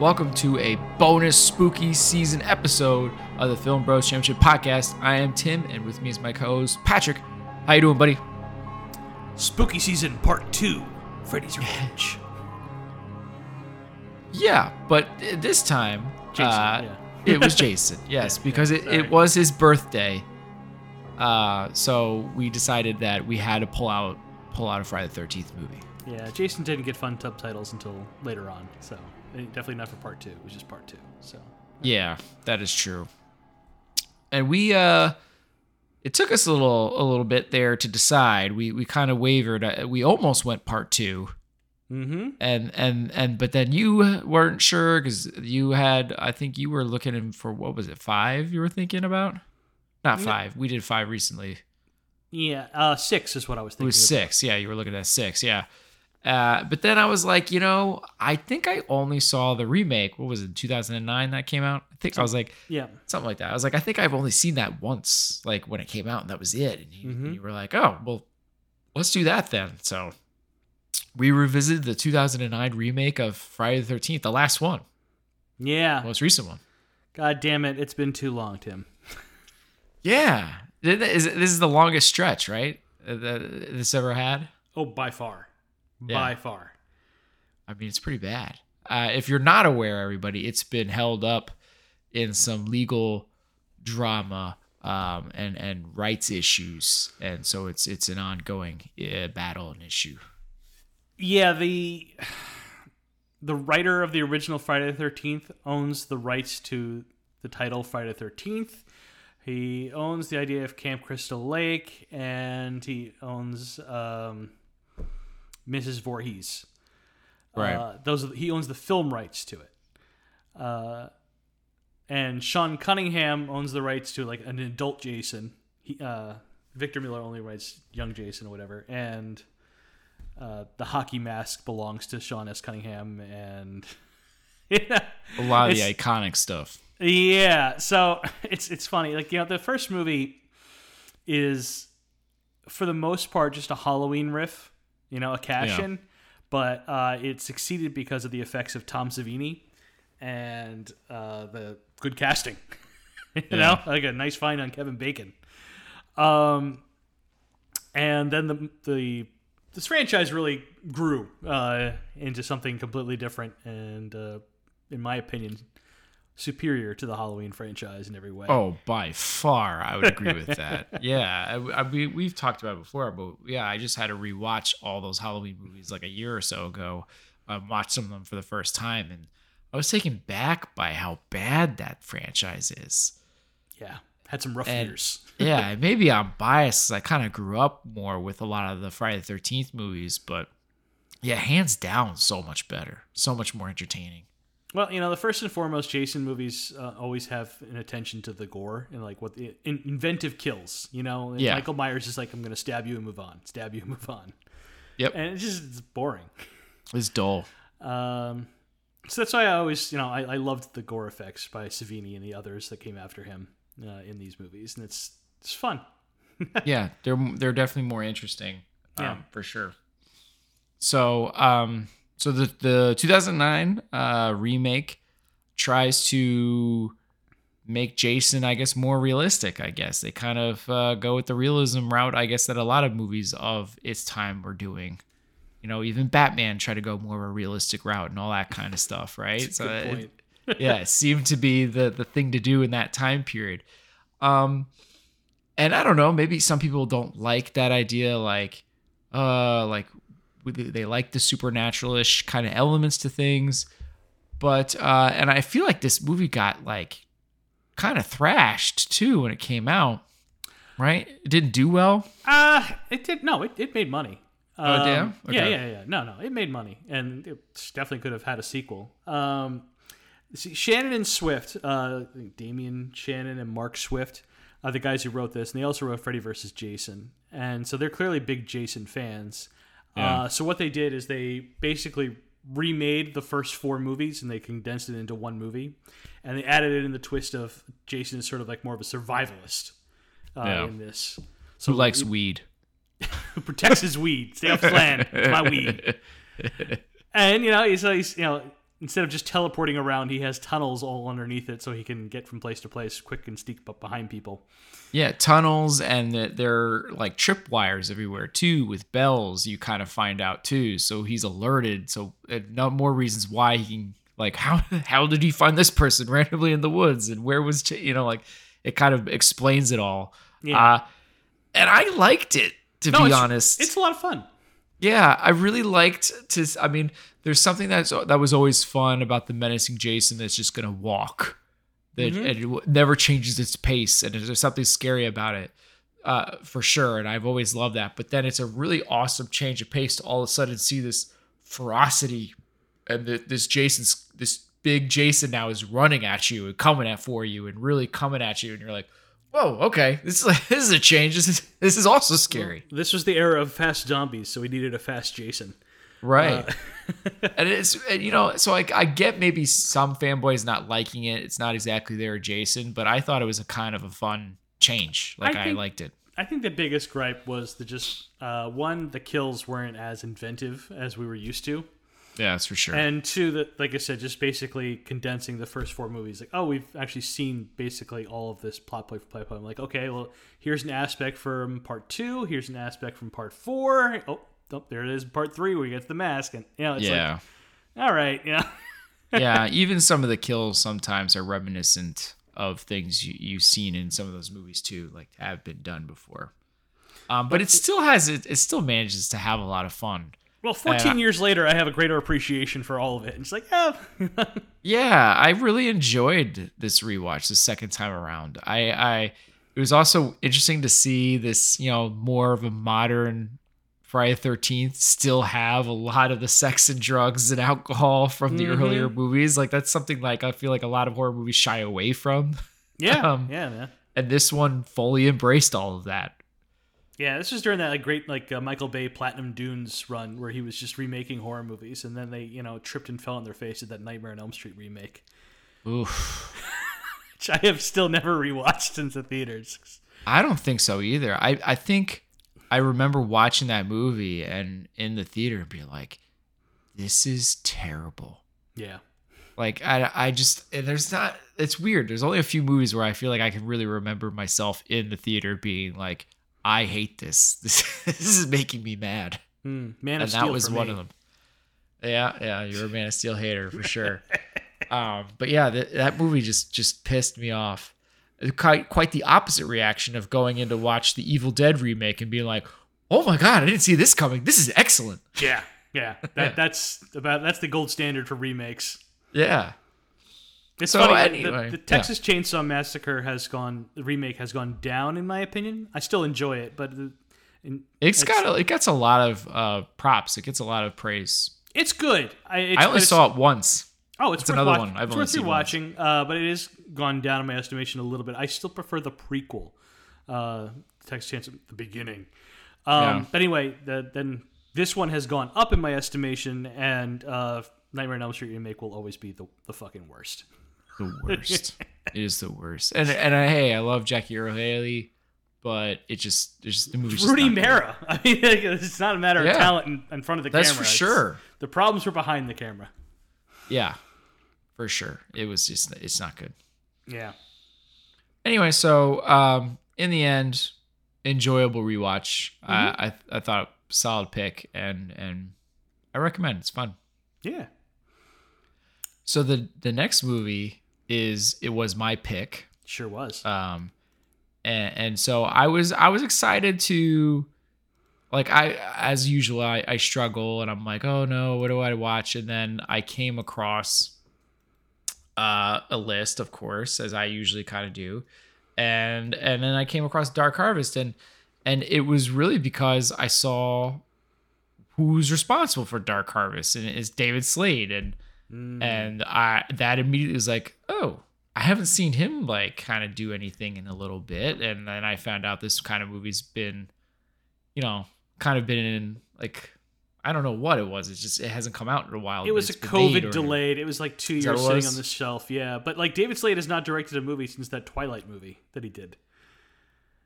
Welcome to a bonus spooky season episode of the Film Bros Championship Podcast. I am Tim, and with me is my co-host Patrick. How you doing, buddy? Spooky Season Part 2 Freddy's Revenge. Yeah, but this time Jason, uh, yeah. it was Jason. Yes, Yeah, because it, it was his birthday. Uh, so we decided that we had to pull out pull out a Friday the Thirteenth movie. Yeah, Jason didn't get fun subtitles until later on, so definitely not for Part 2. It was just Part 2. So, Yeah, that is true. And we uh it took us a little a little bit there to decide. We we kind of wavered. Uh, We almost went part 2 mm-hmm. and and and but then you weren't sure cuz you had I think you were looking for what was it? 5 you were thinking about? Not Yeah. 5. We did 5 recently. Yeah, uh, 6 is what I was thinking. It was of. 6. Yeah, you were looking at 6. Yeah. Uh, but then I was like, you know, I think I only saw the remake. What was it, 2009 that came out? I think I was like, Yeah. something like that. I was like, I think I've only seen that once, like when it came out, and that was it. And you, Mhm. you were like, oh, well, let's do that then. So we revisited the 2009 remake of Friday the 13th, the last one, Yeah. most recent one. God damn it. It's been too long, Tim. Yeah, Th- th- is- this is the longest stretch, right? uh, That this ever had. Oh, by far. Yeah. By far. I mean, it's pretty bad. Uh, if you're not aware, everybody, it's been held up in some legal drama um, and and rights issues, and so it's it's an ongoing uh, battle and issue. Yeah, the the writer of the original Friday the Thirteenth owns the rights to the title Friday the Thirteenth. He owns the idea of Camp Crystal Lake, and he owns um, Mrs. Voorhees. Right. Uh, those are, he owns the film rights to it. Uh, and Sean Cunningham owns the rights to like an adult Jason. He, uh, Victor Miller only writes young Jason or whatever, and uh, the hockey mask belongs to Sean S. Cunningham, and yeah, A lot of the iconic stuff. yeah. So it's it's funny, like you know, the first movie is for the most part just a Halloween riff, you know, a cash Yeah. in, but uh, it succeeded because of the effects of Tom Savini and uh, the good casting. you know, like a nice find on Kevin Bacon. Um, and then the the this franchise really grew uh, into something completely different, and uh, in my opinion, superior to the Halloween franchise in every way. Oh, by far, I would agree with that. Yeah, I, I, we we've talked about it before, but yeah, I just had to rewatch all those Halloween movies like a year or so ago. Um, watched some of them for the first time, and I was taken back by how bad that franchise is. yeah, had some rough And- years. yeah, maybe I'm biased. I kind of grew up more with a lot of the Friday the Thirteenth movies, but yeah, hands down, so much better, so much more entertaining. Well, you know, the first and foremost Jason movies uh, always have an attention to the gore and like what the in, inventive kills. You know, and Yeah. Michael Myers is like, "I'm going to stab you and move on, stab you and move on," Yep, and it's just it's boring. it's dull. Um, so that's why I always, you know, I, I loved the gore effects by Savini and the others that came after him uh, in these movies, and it's it's fun. yeah, they're they're definitely more interesting. Um, Yeah. for sure. So, um, so the the 2009 uh, remake tries to make Jason, I guess, more realistic. I guess they kind of uh, go with the realism route. I guess that a lot of movies of its time were doing. You know, even Batman tried to go more of a realistic route and all that kind of stuff, right? Good it- yeah, it seemed to be the the thing to do in that time period. Um, and I don't know, maybe some people don't like that idea, like, uh, like they like the supernatural-ish kind of elements to things, but uh, and I feel like this movie got like kind of thrashed too when it came out, right? It didn't do well. Uh it did no, it, it made money. Oh, Um, damn? Yeah, Okay. yeah, yeah. No, no, it made money, and it definitely could have had a sequel. Um, see, Shannon and Swift, uh, Damian Shannon and Mark Swift, are the guys who wrote this, and they also wrote Freddy vs. Jason, and so they're clearly big Jason fans. Yeah. Uh, so what they did is they basically remade the first four movies and they condensed it into one movie, and they added it in the twist of Jason is sort of like more of a survivalist uh, Yeah. in this. So Who likes weed? who protects his weed. Stay off his land. It's my weed. And you know, he's, he's you know, instead of just teleporting around, he has tunnels all underneath it, so he can get from place to place quick and sneak up behind people. Yeah, tunnels and the, there are like tripwires everywhere too with bells. You kind of find out too, so he's alerted. So uh, no more reasons why he can like how how did he find this person randomly in the woods and where was Ch- you know like it kind of explains it all. Yeah. Uh, and I liked it to No, be it's, honest. it's a lot of fun. Yeah, I really liked to. I mean, there's something that's that was always fun about the menacing Jason that's just gonna walk, that Mhm. and it never changes its pace, and there's something scary about it, uh, for sure. And I've always loved that. But then it's a really awesome change of pace to all of a sudden see this ferocity, and the, this Jason's this big Jason now is running at you and coming at for you and really coming at you, and you're like, whoa, okay, this is like, this is a change. This is this is also scary. This was the era of fast zombies, so we needed a fast Jason. Right. and it's and, you know, so I, I get maybe some fanboys not liking it. It's not exactly their Jason, but I thought it was a kind of a fun change. Like I, think- liked it. I think the biggest gripe was the just uh, one, the kills weren't as inventive as we were used to, Yeah, that's for sure. and two, that like I said, just basically condensing the first four movies. Like, oh, we've actually seen basically all of this plot point for plot point. I'm like, okay, well, here's an aspect from part two. Here's an aspect from part four. Oh, oh there it is, part three, where he gets the mask, and you know, it's yeah. like, all right, you know. yeah, even some of the kills sometimes are reminiscent of things you, you've seen in some of those movies too, like have been done before. Um, but it still has it. It still manages to have a lot of fun. Well, 14 years later, I have a greater appreciation for all of it. And it's like, yeah, Yeah, I really enjoyed this rewatch the second time around. I, I it was also interesting to see this, you know, more of a modern Friday the Thirteenth still have a lot of the sex and drugs and alcohol from the Mhm. earlier movies. Like that's something like I feel like a lot of horror movies shy away from, yeah, Um, yeah, man. and this one fully embraced all of that. Yeah, this was during that like great like uh, Michael Bay Platinum Dunes run where he was just remaking horror movies, and then they you know tripped and fell on their face at that Nightmare on Elm Street remake, Oof. which I have still never rewatched since the theaters. I don't think so either. I, I think I remember watching that movie and in the theater and being like, this is terrible. Yeah, Like I, I just and there's not. It's weird. There's only a few movies where I feel like I can really remember myself in the theater being like, I hate this. This, this is making me mad. Hmm. Man and of Steel that was for one me. of them. Yeah, yeah, you're a Man of Steel hater for sure. um, but yeah, that that movie just just pissed me off. Quite quite the opposite reaction of going in to watch the Evil Dead remake and being like, "Oh my god, I didn't see this coming. This is excellent." Yeah, yeah, that that's about that's the gold standard for remakes. Yeah, It's So, funny. the- anyway, the, the yeah. Texas Chainsaw Massacre has gone. The remake has gone down, in my opinion. I still enjoy it, but the, in, it's It's- got a, it gets a lot of uh, props. It gets a lot of praise. it's good. I, it's, I only saw it once. Oh, it's, It's worth another watch- one I've it's only worth seen once. rewatching, uh, but it is gone down in my estimation a little bit. I still prefer the prequel, uh, Texas Chainsaw, the beginning. Um, Yeah. But anyway, the, then this one has gone up in my estimation, and uh, Nightmare on Elm Street remake will always be the, the fucking worst. The worst. it is the worst. And and I, hey, I love Jackie Earle Haley, but it just there's the movie's just Rudy not good. I mean, it's not a matter Yeah. of talent in, in front of the That's camera. for It's- sure. the problems were behind the camera. Yeah, for sure. It was just it's not good. Yeah. Anyway, so um, in the end, enjoyable rewatch. I, I I thought solid pick, and and I recommend. It's fun. Yeah. So the the next movie is it was my pick. Sure was. um and, and so i was i was excited to like i as usual I, I struggle and i'm like oh no what do i watch and then i came across uh a list of course as i usually kind of do and and then i came across dark harvest and and it was really because i saw who's responsible for dark harvest and it's david slade and Mm. and I that immediately was like, oh, I haven't seen him like kind of do anything in a little bit, and then I found out this kind of movie's been, you know, kind of been in like I don't know what it was. It's just it hasn't come out in a while. It was a It's been made COVID delayed. It was like two years sitting on the shelf. Yeah, but like David Slade has not directed a movie since that Twilight movie that he did.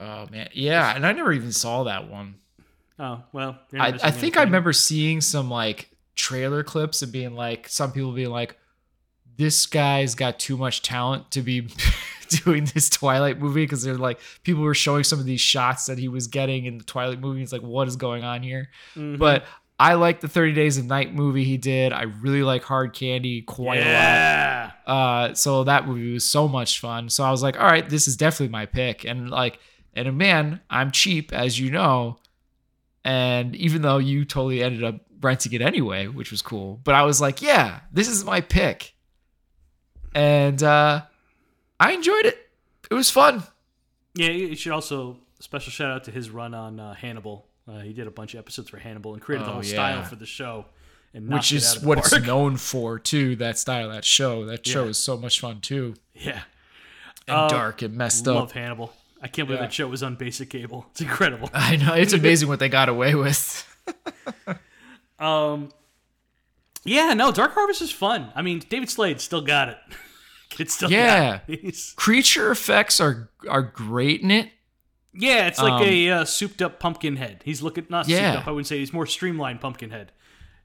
Oh man, yeah, and I never even saw that one. Oh well, I, I think I remember seeing some like trailer clips and being like, some people being like, this guy's got too much talent to be doing this Twilight movie because they're like people were showing some of these shots that he was getting in the Twilight movie. It's like, what is going on here? Mm-hmm. But I like the 30 Days of Night movie he did. I really like Hard Candy quite a lot. Uh, so that movie was so much fun. So I was like, all right, this is definitely my pick. And like, and man, I'm cheap, as you know. And even though you totally ended up renting it anyway, which was cool, but I was like, yeah, this is my pick. And uh, I enjoyed it. It was fun. Yeah, you should also special shout out to his run on uh, Hannibal. Uh, he did a bunch of episodes for Hannibal and created the Oh, whole yeah. style for the show, and which is the what it's known for too. That style, that show, that show Yeah. is so much fun too, Yeah, and Uh, dark and messed love up. Hannibal. I can't believe Yeah. that show was on basic cable. It's incredible. I know it's amazing what they got away with. Um, yeah, no, Dark Harvest is fun. I mean, David Slade still got it. It's still Yeah. got it. He's- Creature effects are are great in it. Yeah, it's like Um, a uh, souped up Pumpkinhead. He's looking not Yeah. souped up. I wouldn't say he's more streamlined Pumpkinhead.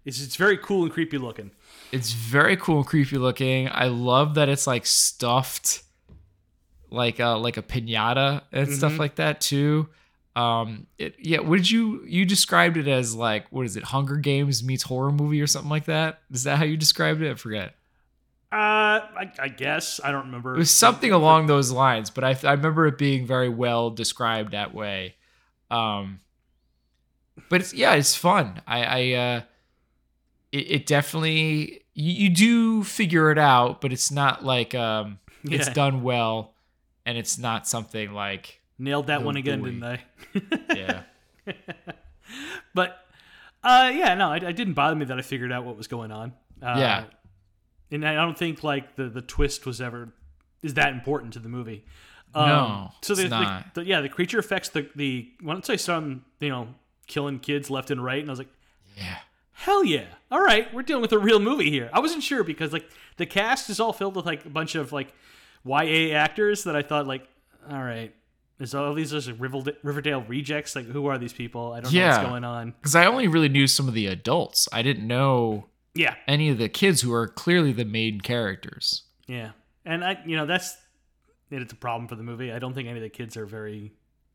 It's it's very cool and creepy looking. It's very cool and creepy looking. I love that it's like stuffed like uh like a piñata and Mm-hmm. stuff like that too. Um it yeah, did you you described it as like what is it, Hunger Games meets horror movie or something like that? Is that how you described it? I forget. Uh, I, I guess I don't remember. It was something along those lines, but I I remember it being very well described that way. Um but it's yeah, it's fun. I I uh it, it definitely you, you do figure it out, but it's not like um it's Yeah. done well and it's not something like Nailed that one again, didn't I? yeah. But uh, yeah, no, it, it didn't bother me that I figured out what was going on. Uh, Yeah. And I don't think like the the twist was ever is that important to the movie. No, um, so the, it's the- not. the- yeah, the creature affects the the once I saw him, you know, killing kids left and right, and I was like, Yeah. hell yeah, all right, we're dealing with a real movie here. I wasn't sure because like the cast is all filled with like a bunch of like YA actors that I thought like, all right. Is all these just Riverdale, rejects? Like, who are these people? I don't know Yeah. what's going on. Cuz I only really knew some of the adults. I didn't know Yeah, any of the kids who are clearly the main characters. Yeah, and I, you know, that's it's a problem for the movie. I don't think any of the kids are very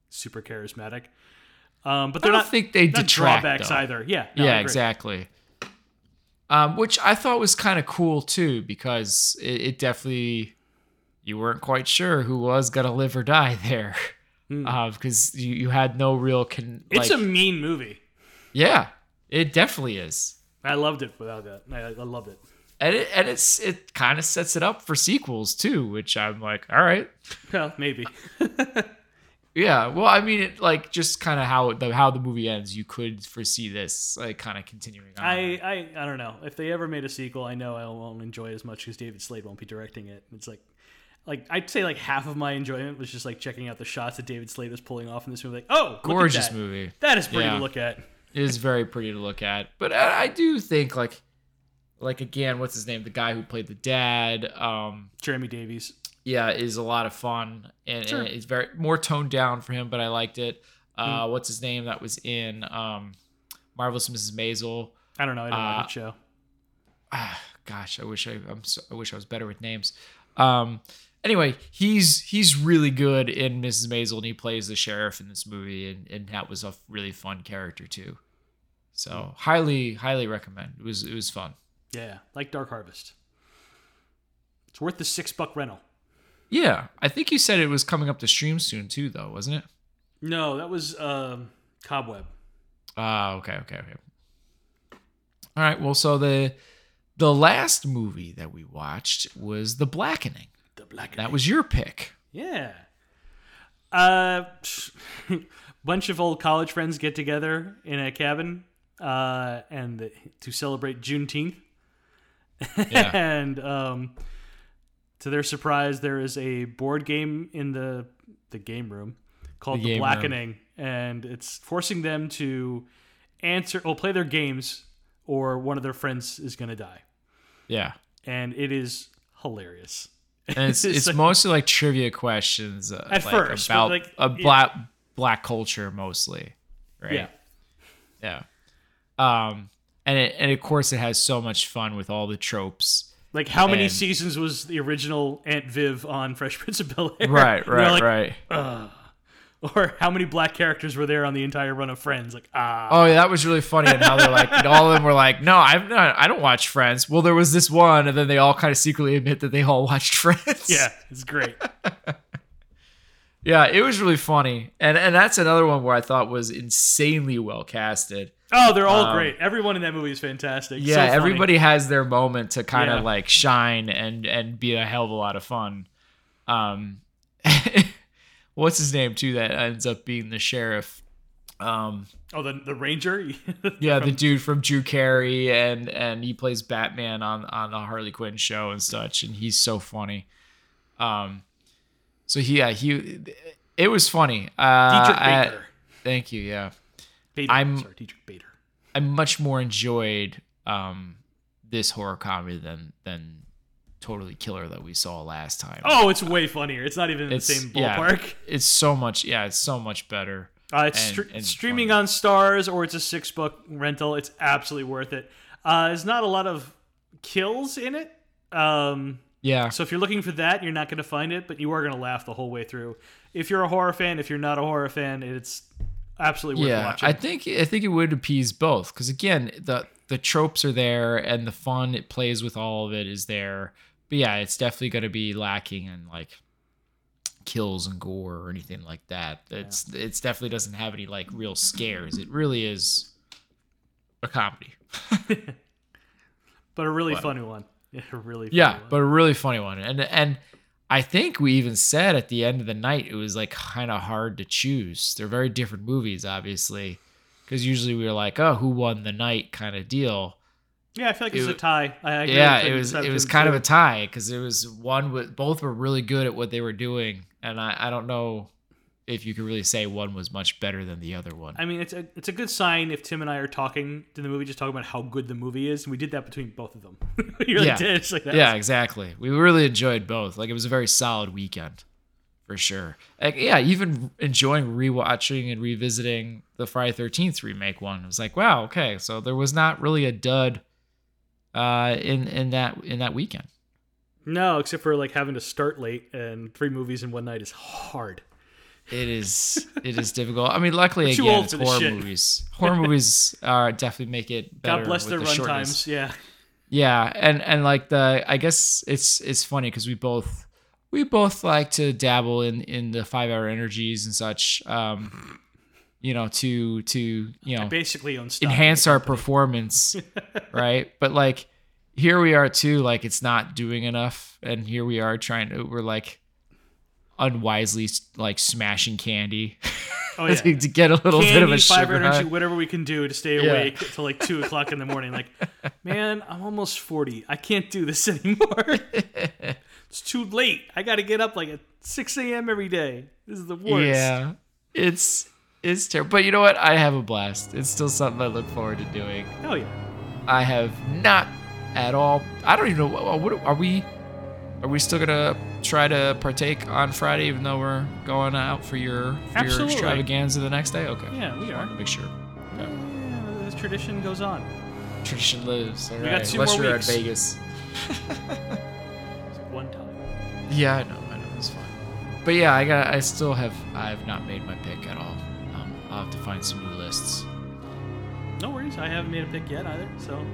super charismatic. Um, but they're don't not think they not detract drawbacks though. either. Yeah, no, yeah, exactly. Um, which I thought was kind of cool too, because it, it definitely you weren't quite sure who was gonna live or die there, because you, you had no real con. It's like- a mean movie. yeah, it definitely is, I loved it without that. I, I loved it. and it and it's it kind of sets it up for sequels too, which I'm like, all right, Well, maybe. yeah. Well, I mean, it like just kind of how the how the movie ends, you could foresee this like kind of continuing on. I, I, I don't know. If they ever made a sequel, I know I won't enjoy it as much because David Slade won't be directing it. It's like, like I'd say like half of my enjoyment was just like checking out the shots that David Slade was pulling off in this movie. Like, oh, gorgeous that. movie. That is pretty Yeah. to look at. It is very pretty to look at. But I, I do think like like again, what's his name? The guy who played the dad, um, Jeremy Davies. yeah, is a lot of fun and, Sure. and it's very more toned down for him, but I liked it. Uh, what's his name that was in um, Marvelous Mrs. Maisel? I don't know. I don't Uh, like that show. Ah, gosh, I wish I I'm so, I wish I was better with names. Um, anyway, he's he's really good in Mrs. Maisel, and he plays the sheriff in this movie, and, and that was a really fun character too. So highly highly recommend. It was it was fun. Yeah, like Dark Harvest. It's worth the six buck rental. Yeah, I think you said it was coming up to stream soon too, though, wasn't it? No, that was um, Cobweb. Ah, okay, okay, okay. All right. Well, so the the last movie that we watched was The Blackening. The Black. That was your pick. yeah. Uh, bunch of old college friends get together in a cabin, uh, and the, to celebrate Juneteenth. Yeah. and um, to their surprise, there is a board game in the the game room called The The, Blackening, and it's forcing them to answer or play their games, or one of their friends is going to die, Yeah. and it is hilarious. And it's it's like- mostly like trivia questions uh, At like, first, about like, a yeah. black black culture mostly, right? yeah, Yeah. Um, and it, and of course it has so much fun with all the tropes Like how many And- seasons was the original Aunt Viv on Fresh Prince of Bel Air? Right, right, like, right. Or how many black characters were there on the entire run of Friends? Like ah, Oh, yeah, that was really funny. And how they're like, all of them were like, "No, I've not. I don't watch Friends." Well, there was this one, and then they all kind of secretly admit that they all watched Friends. yeah, it's great. yeah, it was really funny, and and that's another one where I thought was insanely well casted. Oh, they're all Um, great. Everyone in that movie is fantastic. Yeah, So everybody has their moment to kind of Yeah. like shine and and be a hell of a lot of fun. Um, what's his name too? That ends up being the sheriff. Um, Oh, the the Ranger. yeah, the dude from Drew Carey, and and he plays Batman on on the Harley Quinn show and such, and he's so funny. Um, so he, yeah, he, it was funny. Uh, Diedrich I- thank you. Yeah, Bader. I'm- sorry, Diedrich Bader. I much more enjoyed um this horror comedy than than Totally Killer that we saw last time. Oh, it's way funnier. It's not even in it's the same yeah, ballpark. it's so much. Yeah, it's so much better. Uh, it's and- stre- and streaming funny. on Starz or it's a six book rental. It's absolutely worth it. Uh, there's not a lot of kills in it. Um, Yeah, so if you're looking for that, you're not going to find it, but you are going to laugh the whole way through. If you're a horror fan, if you're not a horror fan, it's absolutely worth yeah. watching. I think I think it would appease both because again, the the tropes are there and the fun it plays with all of it is there. But yeah, it's definitely going to be lacking in like kills and gore or anything like that. It's it's definitely doesn't have any like real scares. It really is a comedy. but a really But- funny one. Yeah, a really funny Yeah, one. but a really funny one. And and I think we even said at the end of the night it was like kind of hard to choose. They're very different movies, obviously, because usually we were like, oh, who won the night kind of deal. Yeah, I feel like it's it- a tie. I, yeah, it was it was kind of a tie because it was one with both were really good at what they were doing, and I I don't know if you could really say one was much better than the other one. I mean, it's a it's a good sign if Tim and I are talking in the movie, just talking about how good the movie is. And we did that between both of them. really Yeah. did. Like yeah, exactly. We really enjoyed both. Like it was a very solid weekend, for sure. Like yeah, even enjoying rewatching and revisiting the Friday Thirteenth remake one. It was like wow, okay, so there was not really a dud uh, in in that in that weekend. No, except for like having to start late and three movies in one night is hard. It is it is difficult. I mean, luckily We're again, it's horror movies. Horror movies are definitely make it better. God bless with their the run shortness. times. Yeah. Yeah, and and like the I guess it's it's funny because we both we both like to dabble in in the five hour energies and such. Um, you know, to to you know Basically enhance our performance, right? But like here we are too. Like it's not doing enough, and here we are trying to. We're like unwisely like smashing candy Oh yeah. to, to get a little bit of a sugar energy, high. whatever we can do to stay Yeah. awake till like two o'clock in the morning. Like, man, I'm almost forty. I can't do this anymore. it's too late. I got to get up like at six a.m. every day. This is the worst. Yeah, it's it's terrible. But you know what? I have a blast. It's still something I look forward to doing. Hell yeah. I have not at all. I don't even know. What, what are we? Are we still gonna try to partake on Friday, even though we're going out for your for your extravaganza the next day? Okay. Yeah, we are. Make sure. Yeah, this tradition goes on. Tradition lives. All We got right. two Unless more you're weeks. at Vegas. One time. Yeah, I know. I know. It's fine. But yeah, I got. I still have. I have not made my pick at all. I'll have to find some new lists. No worries. I haven't made a pick yet either. So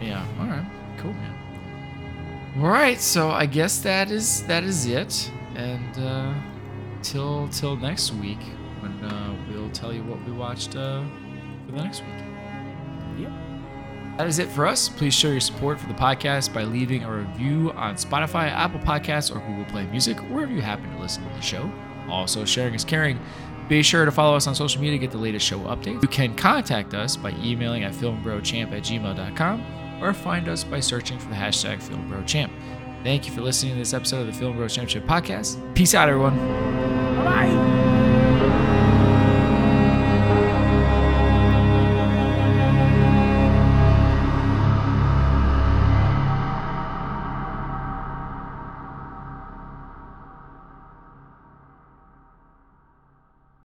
Yeah. All right. Cool, man. All right. So I guess that is that is it. And uh, till till next week when uh, we'll tell you what we watched uh, for the next week. Yep. That is it for us. Please show your support for the podcast by leaving a review on Spotify, Apple Podcasts, or Google Play Music, wherever you happen to listen to the show. Also, sharing is caring. Be sure to follow us on social media to get the latest show updates. You can contact us by emailing at filmbrochamp at gmail.com or find us by searching for the hashtag filmbrochamp. Thank you for listening to this episode of the Film Bro Championship Podcast. Peace out, everyone. bye.